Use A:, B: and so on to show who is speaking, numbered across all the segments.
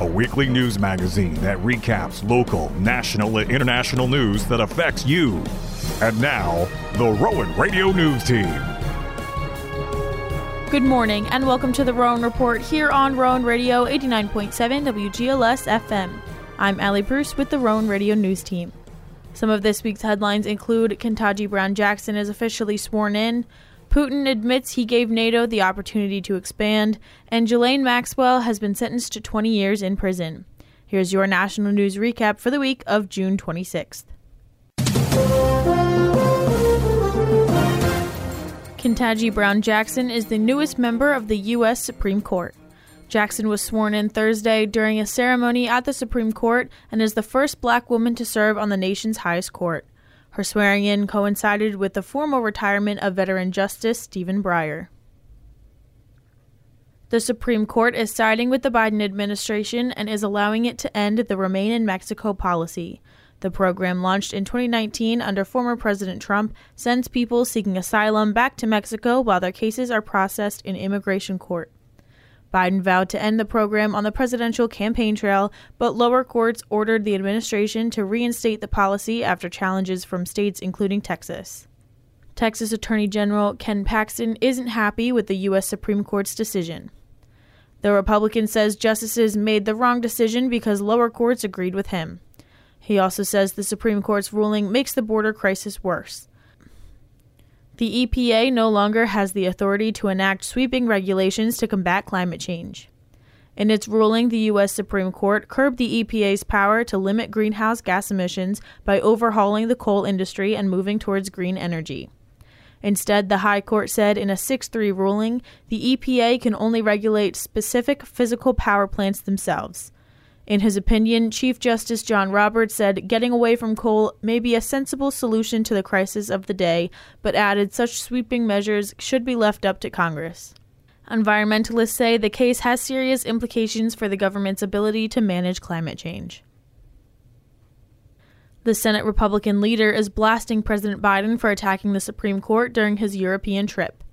A: a weekly news magazine that recaps local, national, and international news that affects you. And now, the Rowan Radio News Team.
B: Good morning and welcome to the Rowan Report here on Rowan Radio 89.7 WGLS FM. I'm Allie Bruce with the Rowan Radio News Team. Some of this week's headlines include Ketanji Brown Jackson is officially sworn in, Putin admits he gave NATO the opportunity to expand, and Ghislaine Maxwell has been sentenced to 20 years in prison. Here's your national news recap for the week of June 26th. Ketanji Brown Jackson is the newest member of the U.S. Supreme Court. Jackson was sworn in Thursday during a ceremony at the Supreme Court and is the first black woman to serve on the nation's highest court. Her swearing in coincided with the formal retirement of veteran Justice Stephen Breyer. The Supreme Court is siding with the Biden administration and is allowing it to end the Remain in Mexico policy. The program, launched in 2019 under former President Trump, sends people seeking asylum back to Mexico while their cases are processed in immigration court. Biden vowed to end the program on the presidential campaign trail, but lower courts ordered the administration to reinstate the policy after challenges from states including Texas. Texas Attorney General Ken Paxton isn't happy with the U.S. Supreme Court's decision. The Republican says justices made the wrong decision because lower courts agreed with him. He also says the Supreme Court's ruling makes the border crisis worse. The EPA no longer has the authority to enact sweeping regulations to combat climate change. In its ruling, the U.S. Supreme Court curbed the EPA's power to limit greenhouse gas emissions by overhauling the coal industry and moving towards green energy. Instead, the High Court said in a 6 3 ruling the EPA can only regulate specific physical power plants themselves. In his opinion, Chief Justice John Roberts said getting away from coal may be a sensible solution to the crisis of the day, but added such sweeping measures should be left up to Congress. Environmentalists say the case has serious implications for the government's ability to manage climate change. The Senate Republican leader is blasting President Biden for attacking the Supreme Court during his European trip.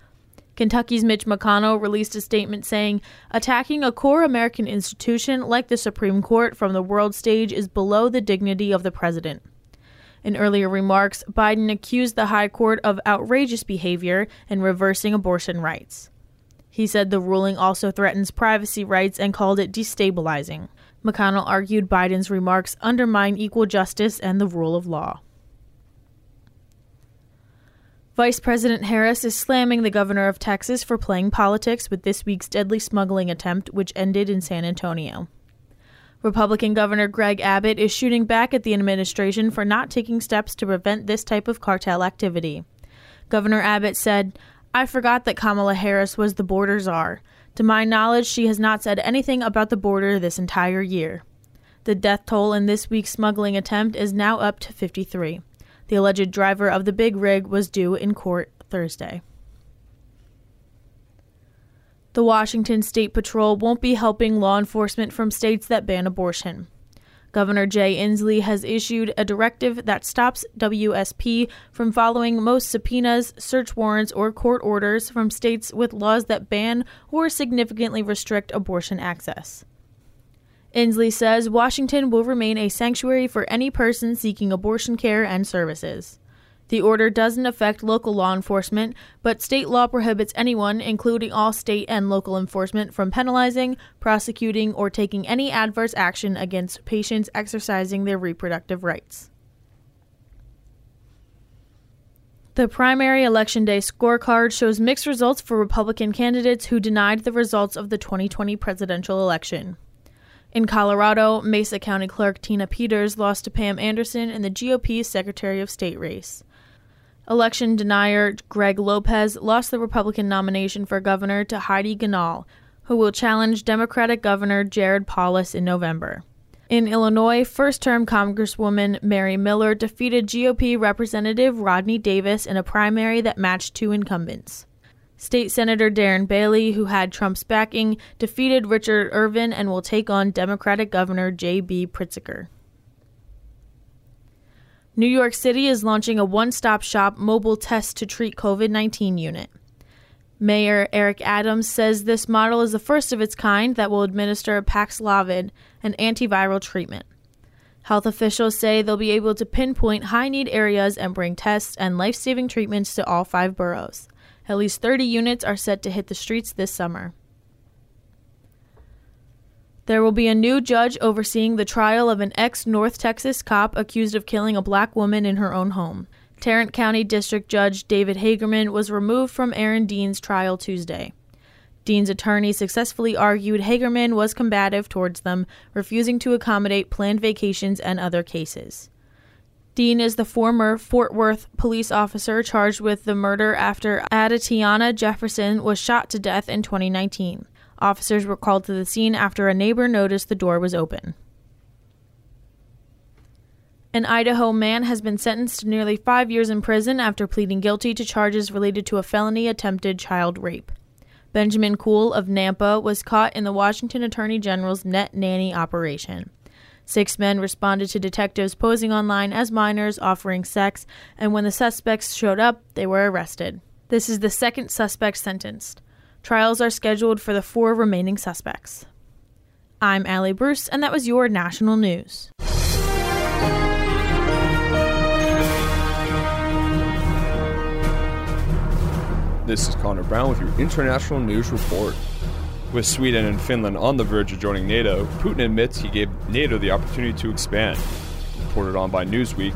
B: Kentucky's Mitch McConnell released a statement saying, attacking a core American institution like the Supreme Court from the world stage is below the dignity of the president. In earlier remarks, Biden accused the High Court of outrageous behavior in reversing abortion rights. He said the ruling also threatens privacy rights and called it destabilizing. McConnell argued Biden's remarks undermine equal justice and the rule of law. Vice President Harris is slamming the governor of Texas for playing politics with this week's deadly smuggling attempt, which ended in San Antonio. Republican Governor Greg Abbott is shooting back at the administration for not taking steps to prevent this type of cartel activity. Governor Abbott said, I forgot that Kamala Harris was the border czar. To my knowledge, she has not said anything about the border this entire year. The death toll in this week's smuggling attempt is now up to 53. The alleged driver of the big rig was due in court Thursday. The Washington State Patrol won't be helping law enforcement from states that ban abortion. Governor Jay Inslee has issued a directive that stops WSP from following most subpoenas, search warrants, or court orders from states with laws that ban or significantly restrict abortion access. Inslee says Washington will remain a sanctuary for any person seeking abortion care and services. The order doesn't affect local law enforcement, but state law prohibits anyone, including all state and local enforcement, from penalizing, prosecuting, or taking any adverse action against patients exercising their reproductive rights. The primary election day scorecard shows mixed results for Republican candidates who denied the results of the 2020 presidential election. In Colorado, Mesa County Clerk Tina Peters lost to Pam Anderson in the GOP Secretary of State race. Election denier Greg Lopez lost the Republican nomination for governor to Heidi Ganahl, who will challenge Democratic Governor Jared Polis in November. In Illinois, first term Congresswoman Mary Miller defeated GOP Representative Rodney Davis in a primary that matched two incumbents. State Senator Darren Bailey, who had Trump's backing, defeated Richard Irvin and will take on Democratic Governor J.B. Pritzker. New York City is launching a one stop shop mobile test to treat COVID 19 unit. Mayor Eric Adams says this model is the first of its kind that will administer Paxlovid, an antiviral treatment. Health officials say they'll be able to pinpoint high need areas and bring tests and life saving treatments to all five boroughs. At least 30 units are set to hit the streets this summer. There will be a new judge overseeing the trial of an ex North Texas cop accused of killing a black woman in her own home. Tarrant County District Judge David Hagerman was removed from Aaron Dean's trial Tuesday. Dean's attorney successfully argued Hagerman was combative towards them, refusing to accommodate planned vacations and other cases. Dean is the former Fort Worth police officer charged with the murder after Atatiana Jefferson was shot to death in 2019. Officers were called to the scene after a neighbor noticed the door was open. An Idaho man has been sentenced to nearly five years in prison after pleading guilty to charges related to a felony attempted child rape. Benjamin Cool of Nampa was caught in the Washington Attorney General's net nanny operation. Six men responded to detectives posing online as minors offering sex, and when the suspects showed up, they were arrested. This is the second suspect sentenced. Trials are scheduled for the four remaining suspects. I'm Allie Bruce, and that was your national news.
C: This is Connor Brown with your international news report. With Sweden and Finland on the verge of joining NATO, Putin admits he gave NATO the opportunity to expand. Reported on by Newsweek,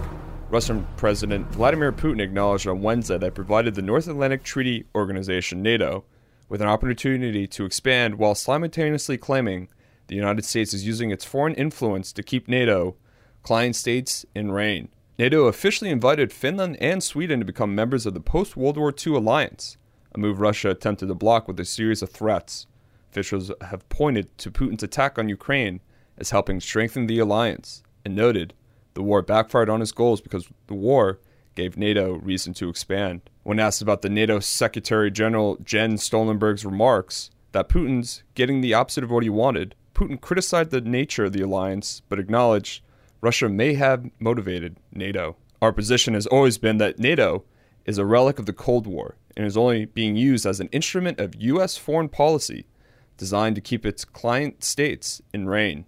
C: Russian President Vladimir Putin acknowledged on Wednesday that provided the North Atlantic Treaty Organization, NATO, with an opportunity to expand while simultaneously claiming the United States is using its foreign influence to keep NATO, client states, in rein. NATO officially invited Finland and Sweden to become members of the post World War II alliance, a move Russia attempted to block with a series of threats. Officials have pointed to Putin's attack on Ukraine as helping strengthen the alliance and noted the war backfired on his goals because the war gave NATO reason to expand. When asked about the NATO Secretary General Jens Stoltenberg's remarks that Putin's getting the opposite of what he wanted, Putin criticized the nature of the alliance but acknowledged Russia may have motivated NATO. Our position has always been that NATO is a relic of the Cold War and is only being used as an instrument of U.S. foreign policy designed to keep its client states in rein.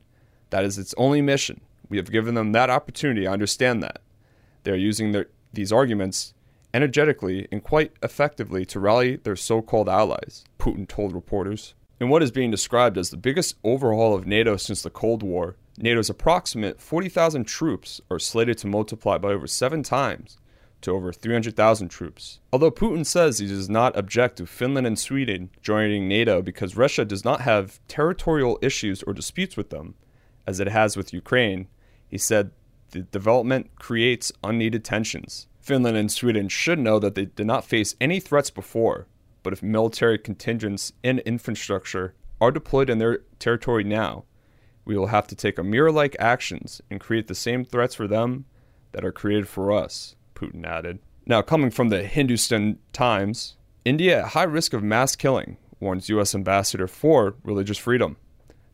C: That is its only mission. We have given them that opportunity. I understand that. They are using their, these arguments energetically and quite effectively to rally their so called allies, Putin told reporters. In what is being described as the biggest overhaul of NATO since the Cold War, NATO's approximate 40,000 troops are slated to multiply by over seven times to over 300,000 troops. Although Putin says he does not object to Finland and Sweden joining NATO because Russia does not have territorial issues or disputes with them, as it has with Ukraine, he said the development creates unneeded tensions. Finland and Sweden should know that they did not face any threats before, but if military contingents and infrastructure are deployed in their territory now, we will have to take a mirror like actions and create the same threats for them that are created for us, Putin added. Now, coming from the Hindustan Times, India at high risk of mass killing, warns U.S. Ambassador for Religious Freedom.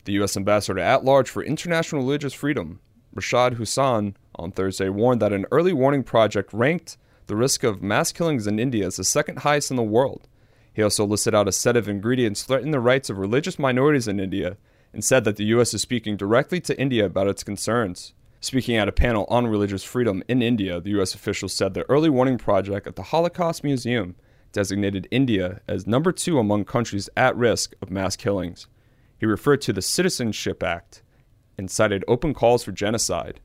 C: The U.S. Ambassador at large for International Religious Freedom, Rashad Hussain, on Thursday warned that an early warning project ranked the risk of mass killings in India as the second highest in the world. He also listed out a set of ingredients threatening the rights of religious minorities in India and said that the U.S. is speaking directly to India about its concerns. Speaking at a panel on religious freedom in India, the U.S. official said the early warning project at the Holocaust Museum designated India as number two among countries at risk of mass killings. He referred to the Citizenship Act and cited open calls for genocide.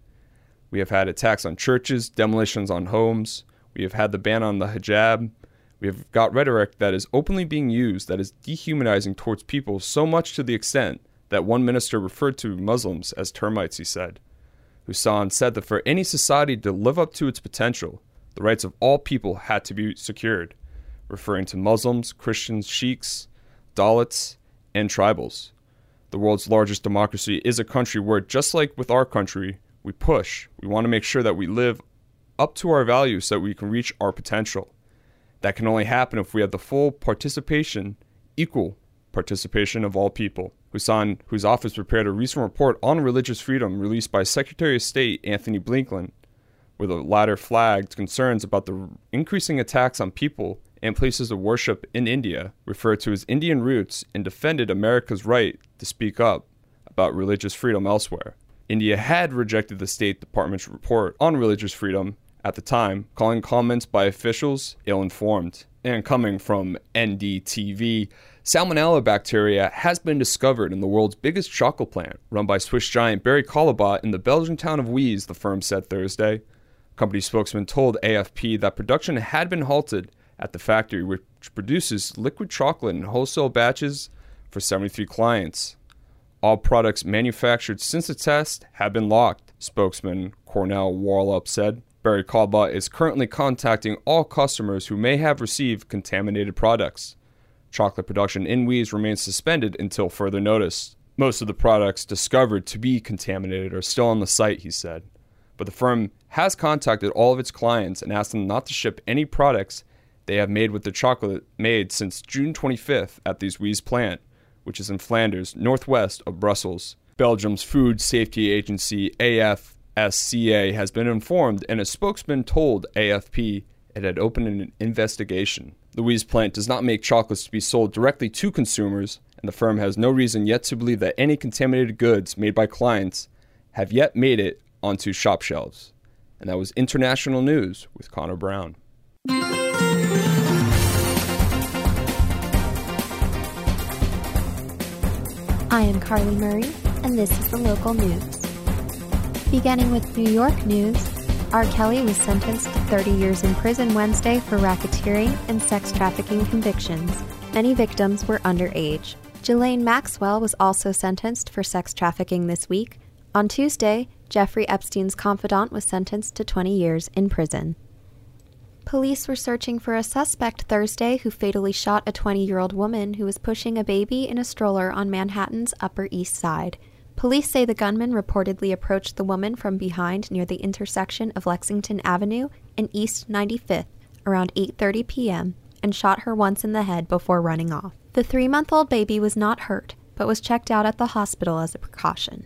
C: We have had attacks on churches, demolitions on homes. We have had the ban on the hijab. We have got rhetoric that is openly being used that is dehumanizing towards people so much to the extent that one minister referred to Muslims as termites, he said. Hussain said that for any society to live up to its potential, the rights of all people had to be secured, referring to Muslims, Christians, Sikhs, Dalits, and tribals. The world's largest democracy is a country where, just like with our country, we push. We want to make sure that we live up to our values so that we can reach our potential. That can only happen if we have the full participation, equal participation of all people. Hussain, whose office prepared a recent report on religious freedom released by Secretary of State Anthony Blinken, where the latter flagged concerns about the increasing attacks on people and places of worship in India, referred to his Indian roots, and defended America's right to speak up about religious freedom elsewhere. India had rejected the State Department's report on religious freedom at the time, calling comments by officials ill informed. And coming from NDTV, salmonella bacteria has been discovered in the world's biggest chocolate plant, run by Swiss giant Barry Callebaut in the Belgian town of Wieze, the firm said Thursday. Company spokesman told AFP that production had been halted at the factory, which produces liquid chocolate in wholesale batches for 73 clients. All products manufactured since the test have been locked, spokesman Korneel Warlop said. Barry Callebaut is currently contacting all customers who may have received contaminated products. Chocolate production in Wieze remains suspended until further notice. Most of the products discovered to be contaminated are still on the site, he said. But the firm has contacted all of its clients and asked them not to ship any products they have made with the chocolate made since June 25th at the Wieze plant, which is in Flanders, northwest of Brussels. Belgium's food safety agency AFSCA has been informed, and a spokesman told AFP it had opened an investigation. Wieze plant does not make chocolates to be sold directly to consumers, and the firm has no reason yet to believe that any contaminated goods made by clients have yet made it onto shop shelves. And that was international news with Connor Brown.
D: I am Carly Murray, and this is the local news. Beginning with New York news, R. Kelly was sentenced to 30 years in prison Wednesday for racketeering and sex trafficking convictions. Many victims were underage. Ghislaine Maxwell was also sentenced for sex trafficking this week. On Tuesday, Jeffrey Epstein's confidant was sentenced to 20 years in prison. Police were searching for a suspect Thursday who fatally shot a 20 year old woman who was pushing a baby in a stroller on Manhattan's Upper East Side. Police say the gunman reportedly approached the woman from behind near the intersection of Lexington Avenue and East 95th around 8:30 p.m. and shot her once in the head before running off. The 3-month-old baby was not hurt, but was checked out at the hospital as a precaution.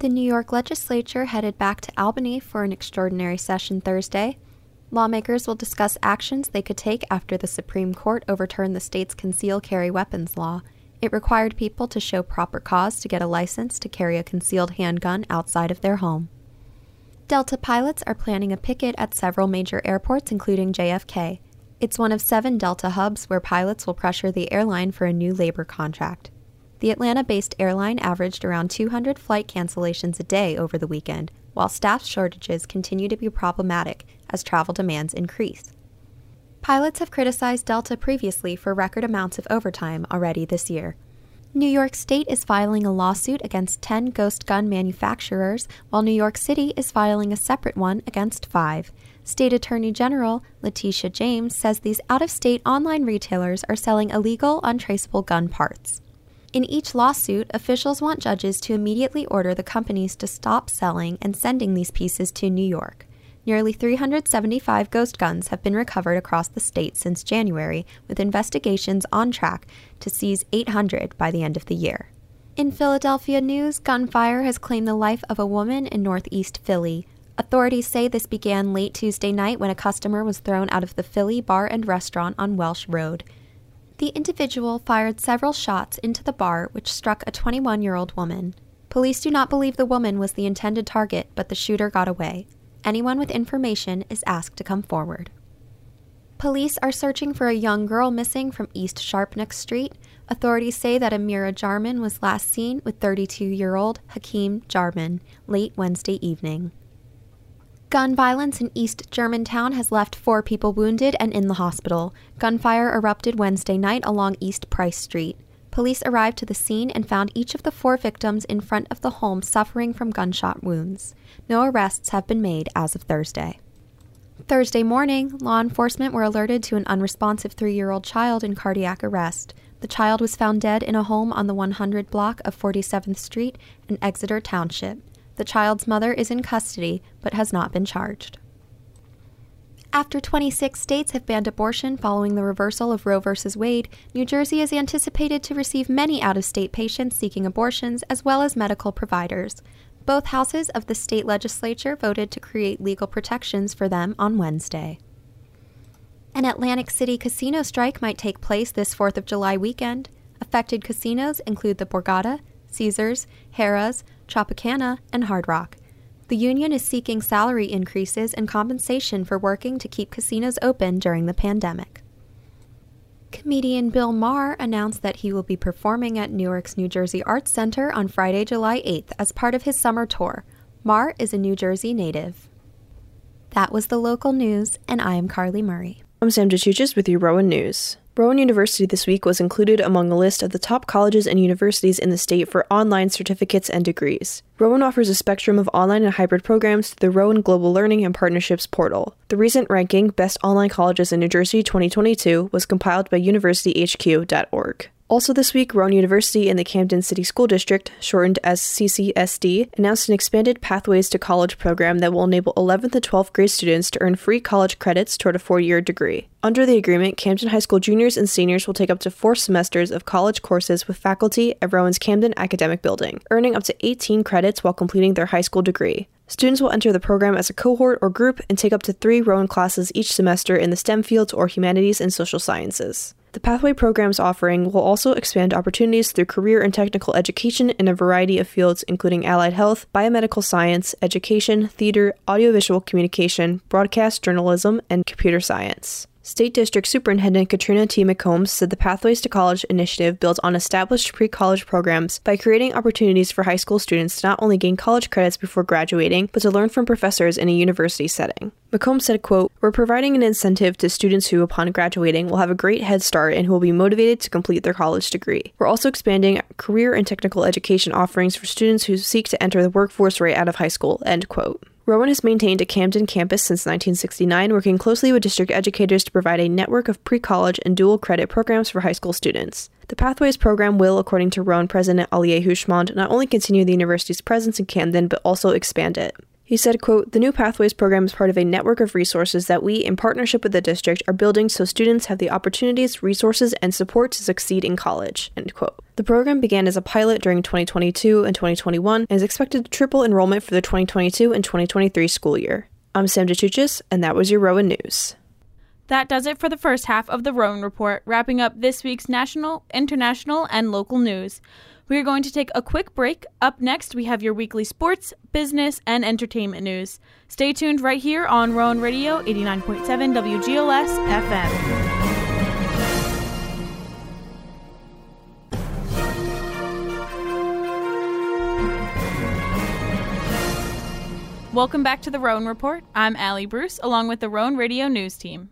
D: The New York legislature headed back to Albany for an extraordinary session Thursday Lawmakers will discuss actions they could take after the Supreme Court overturned the state's conceal carry weapons law. It required people to show proper cause to get a license to carry a concealed handgun outside of their home. Delta pilots are planning a picket at several major airports, including JFK. It's one of seven Delta hubs where pilots will pressure the airline for a new labor contract. The Atlanta based airline averaged around 200 flight cancellations a day over the weekend, while staff shortages continue to be problematic as travel demands increase. Pilots have criticized Delta previously for record amounts of overtime already this year. New York State is filing a lawsuit against 10 ghost gun manufacturers, while New York City is filing a separate one against five. State Attorney General Letitia James says these out of state online retailers are selling illegal, untraceable gun parts. In each lawsuit, officials want judges to immediately order the companies to stop selling and sending these pieces to New York. Nearly 375 ghost guns have been recovered across the state since January, with investigations on track to seize 800 by the end of the year. In Philadelphia news, gunfire has claimed the life of a woman in northeast Philly. Authorities say this began late Tuesday night when a customer was thrown out of the Philly bar and restaurant on Welsh Road. The individual fired several shots into the bar, which struck a 21 year old woman. Police do not believe the woman was the intended target, but the shooter got away. Anyone with information is asked to come forward. Police are searching for a young girl missing from East Sharpnack Street. Authorities say that Amira Jarman was last seen with 32 year old Hakeem Jarman late Wednesday evening. Gun violence in East Germantown has left four people wounded and in the hospital. Gunfire erupted Wednesday night along East Price Street. Police arrived to the scene and found each of the four victims in front of the home suffering from gunshot wounds. No arrests have been made as of Thursday. Thursday morning, law enforcement were alerted to an unresponsive three year old child in cardiac arrest. The child was found dead in a home on the 100 block of 47th Street in Exeter Township. The child's mother is in custody but has not been charged. After 26 states have banned abortion following the reversal of Roe v. Wade, New Jersey is anticipated to receive many out of state patients seeking abortions as well as medical providers. Both houses of the state legislature voted to create legal protections for them on Wednesday. An Atlantic City casino strike might take place this 4th of July weekend. Affected casinos include the Borgata, Caesars, Harrah's, Tropicana, and Hard Rock. The union is seeking salary increases and compensation for working to keep casinos open during the pandemic. Comedian Bill Maher announced that he will be performing at Newark's New Jersey Arts Center on Friday, July 8th as part of his summer tour. Maher is a New Jersey native. That was the local news, and I am Carly Murray.
E: I'm Sam DeChuchis with your Rowan News. Rowan University this week was included among a list of the top colleges and universities in the state for online certificates and degrees. Rowan offers a spectrum of online and hybrid programs through the Rowan Global Learning and Partnerships portal. The recent ranking, Best Online Colleges in New Jersey 2022, was compiled by universityhq.org. Also, this week, Rowan University and the Camden City School District, shortened as CCSD, announced an expanded Pathways to College program that will enable 11th and 12th grade students to earn free college credits toward a four year degree. Under the agreement, Camden High School juniors and seniors will take up to four semesters of college courses with faculty at Rowan's Camden Academic Building, earning up to 18 credits while completing their high school degree. Students will enter the program as a cohort or group and take up to three Rowan classes each semester in the STEM fields or humanities and social sciences. The Pathway program's offering will also expand opportunities through career and technical education in a variety of fields, including allied health, biomedical science, education, theater, audiovisual communication, broadcast journalism, and computer science. State District Superintendent Katrina T. McCombs said the Pathways to College initiative builds on established pre college programs by creating opportunities for high school students to not only gain college credits before graduating, but to learn from professors in a university setting. McCombs said, quote, We're providing an incentive to students who, upon graduating, will have a great head start and who will be motivated to complete their college degree. We're also expanding career and technical education offerings for students who seek to enter the workforce right out of high school, end quote. Rowan has maintained a Camden campus since 1969, working closely with district educators to provide a network of pre college and dual credit programs for high school students. The Pathways program will, according to Rowan President Ali A. Houshmand, not only continue the university's presence in Camden, but also expand it. He said, quote, The new Pathways program is part of a network of resources that we, in partnership with the district, are building so students have the opportunities, resources, and support to succeed in college, end quote. The program began as a pilot during 2022 and 2021 and is expected to triple enrollment for the 2022 and 2023 school year. I'm Sam DeChuchis, and that was your Rowan News.
B: That does it for the first half of the Rowan Report, wrapping up this week's national, international, and local news. We are going to take a quick break. Up next, we have your weekly sports, business, and entertainment news. Stay tuned right here on Rowan Radio 89.7 WGLS FM. Welcome back to the Rowan Report. I'm Allie Bruce, along with the Rowan Radio News team.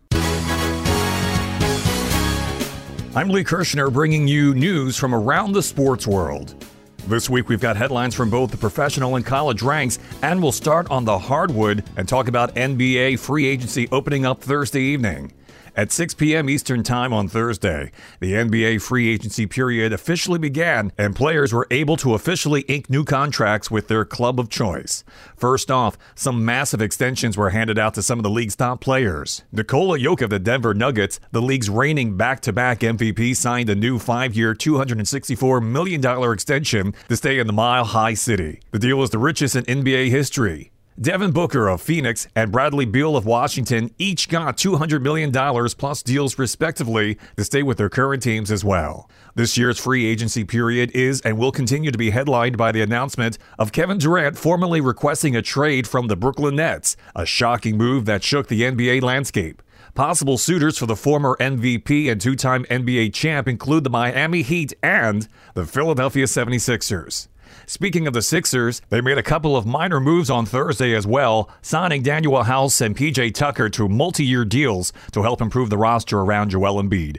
A: I'm Lee Kirshner bringing you news from around the sports world. This week we've got headlines from both the professional and college ranks, and we'll start on the hardwood and talk about NBA free agency opening up Thursday evening. At 6 p.m. Eastern Time on Thursday, the NBA free agency period officially began, and players were able to officially ink new contracts with their club of choice. First off, some massive extensions were handed out to some of the league's top players. Nikola Jokic of the Denver Nuggets, the league's reigning back to back MVP, signed a new five year, $264 million extension to stay in the Mile High City. The deal is the richest in NBA history. Devin Booker of Phoenix and Bradley Beal of Washington each got $200 million plus deals respectively to stay with their current teams as well. This year's free agency period is and will continue to be headlined by the announcement of Kevin Durant formally requesting a trade from the Brooklyn Nets, a shocking move that shook the NBA landscape. Possible suitors for the former MVP and two time NBA champ include the Miami Heat and the Philadelphia 76ers. Speaking of the Sixers, they made a couple of minor moves on Thursday as well, signing Danuel House and PJ Tucker to multi year deals to help improve the roster around Joel Embiid.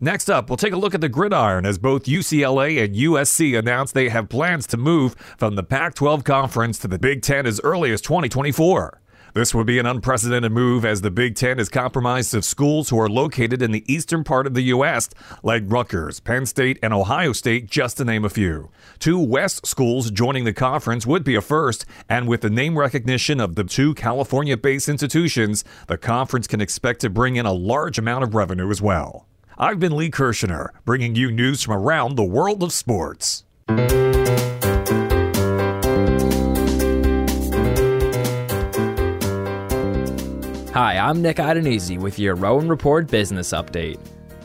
A: Next up, we'll take a look at the gridiron as both UCLA and USC announced they have plans to move from the Pac 12 conference to the Big Ten as early as 2024. This would be an unprecedented move as the Big Ten is compromised of schools who are located in the eastern part of the U.S., like Rutgers, Penn State, and Ohio State, just to name a few. Two West schools joining the conference would be a first, and with the name recognition of the two California based institutions, the conference can expect to bring in a large amount of revenue as well. I've been Lee Kirshner, bringing you news from around the world of sports.
F: Hi, I'm Nick Adenisi with your Rowan Report business update.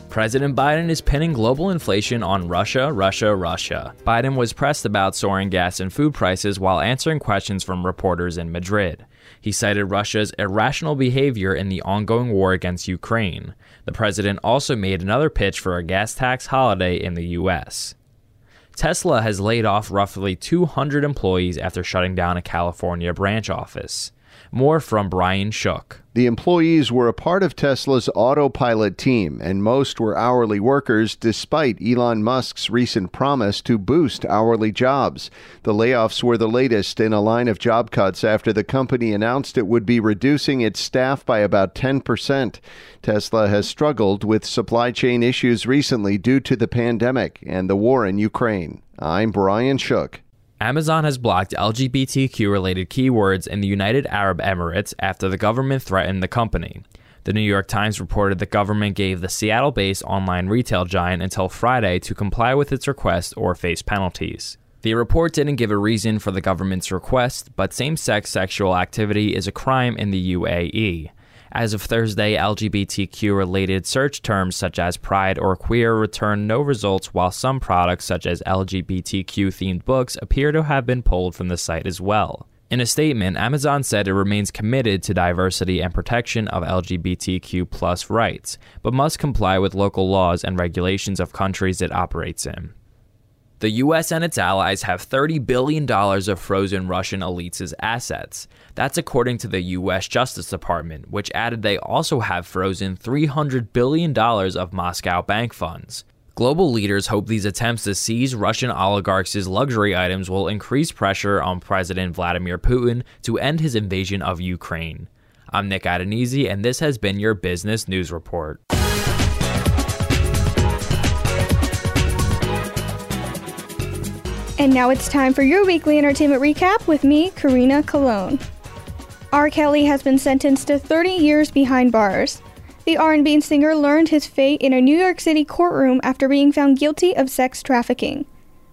F: President Biden is pinning global inflation on Russia, Russia, Russia. Biden was pressed about soaring gas and food prices while answering questions from reporters in Madrid. He cited Russia's irrational behavior in the ongoing war against Ukraine. The president also made another pitch for a gas tax holiday in the U.S. Tesla has laid off roughly 200 employees after shutting down a California branch office. More from Brian Shook.
G: The employees were a part of Tesla's autopilot team, and most were hourly workers despite Elon Musk's recent promise to boost hourly jobs. The layoffs were the latest in a line of job cuts after the company announced it would be reducing its staff by about 10%. Tesla has struggled with supply chain issues recently due to the pandemic and the war in Ukraine. I'm Brian Shook.
F: Amazon has blocked LGBTQ related keywords in the United Arab Emirates after the government threatened the company. The New York Times reported the government gave the Seattle based online retail giant until Friday to comply with its request or face penalties. The report didn't give a reason for the government's request, but same sex sexual activity is a crime in the UAE. As of Thursday, LGBTQ related search terms such as pride or queer return no results, while some products such as LGBTQ themed books appear to have been pulled from the site as well. In a statement, Amazon said it remains committed to diversity and protection of LGBTQ rights, but must comply with local laws and regulations of countries it operates in. The US and its allies have $30 billion of frozen Russian elites' assets. That's according to the US Justice Department, which added they also have frozen $300 billion of Moscow bank funds. Global leaders hope these attempts to seize Russian oligarchs' luxury items will increase pressure on President Vladimir Putin to end his invasion of Ukraine. I'm Nick Adenisi, and this has been your Business News Report.
H: And now it's time for your weekly entertainment recap with me, Karina Cologne. R. Kelly has been sentenced to 30 years behind bars. The R&B singer learned his fate in a New York City courtroom after being found guilty of sex trafficking.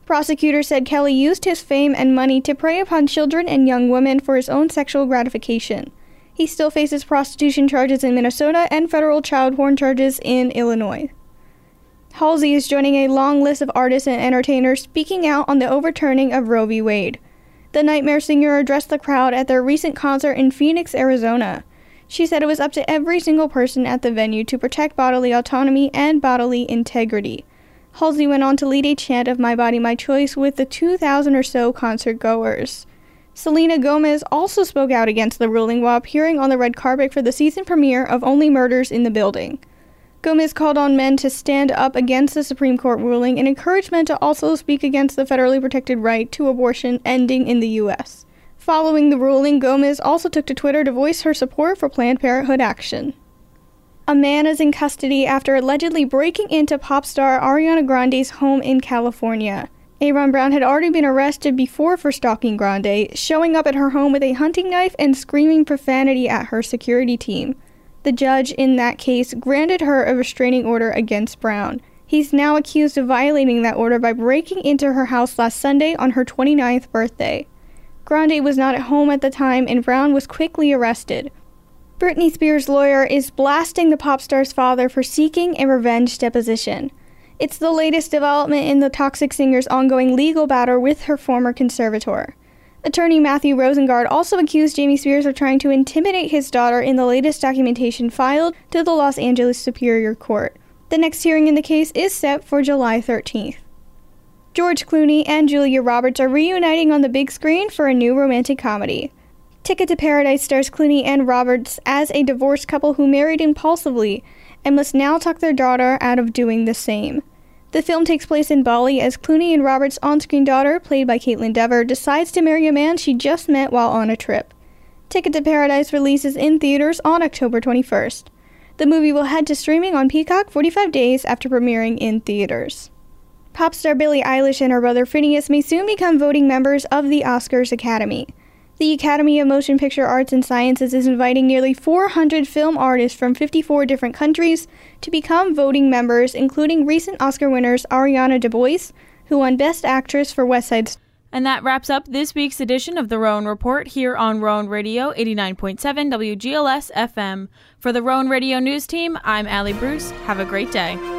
H: Prosecutors said Kelly used his fame and money to prey upon children and young women for his own sexual gratification. He still faces prostitution charges in Minnesota and federal child porn charges in Illinois. Halsey is joining a long list of artists and entertainers speaking out on the overturning of Roe v. Wade. The Nightmare Singer addressed the crowd at their recent concert in Phoenix, Arizona. She said it was up to every single person at the venue to protect bodily autonomy and bodily integrity. Halsey went on to lead a chant of My Body, My Choice with the 2,000 or so concert goers. Selena Gomez also spoke out against the ruling while appearing on the red carpet for the season premiere of Only Murders in the Building. Gomez called on men to stand up against the Supreme Court ruling and encouraged men to also speak against the federally protected right to abortion ending in the U.S. Following the ruling, Gomez also took to Twitter to voice her support for Planned Parenthood action. A man is in custody after allegedly breaking into pop star Ariana Grande's home in California. Aaron Brown had already been arrested before for stalking Grande, showing up at her home with a hunting knife and screaming profanity at her security team. The judge in that case granted her a restraining order against Brown. He's now accused of violating that order by breaking into her house last Sunday on her 29th birthday. Grande was not at home at the time, and Brown was quickly arrested. Britney Spears' lawyer is blasting the pop star's father for seeking a revenge deposition. It's the latest development in the toxic singer's ongoing legal battle with her former conservator. Attorney Matthew Rosengart also accused Jamie Spears of trying to intimidate his daughter in the latest documentation filed to the Los Angeles Superior Court. The next hearing in the case is set for July 13th. George Clooney and Julia Roberts are reuniting on the big screen for a new romantic comedy. Ticket to Paradise stars Clooney and Roberts as a divorced couple who married impulsively and must now talk their daughter out of doing the same. The film takes place in Bali as Clooney and Robert's on screen daughter, played by Kaitlyn Dever, decides to marry a man she just met while on a trip. Ticket to Paradise releases in theaters on October 21st. The movie will head to streaming on Peacock 45 days after premiering in theaters. Pop star Billie Eilish and her brother Finneas may soon become voting members of the Oscars Academy. The Academy of Motion Picture Arts and Sciences is inviting nearly 400 film artists from 54 different countries to become voting members, including recent Oscar winners Ariana DeBose, who won Best Actress for West Side Story.
B: And that wraps up this week's edition of the Rowan Report here on Rowan Radio 89.7 WGLS FM. For the Rowan Radio News Team, I'm Allie Bruce. Have a great day.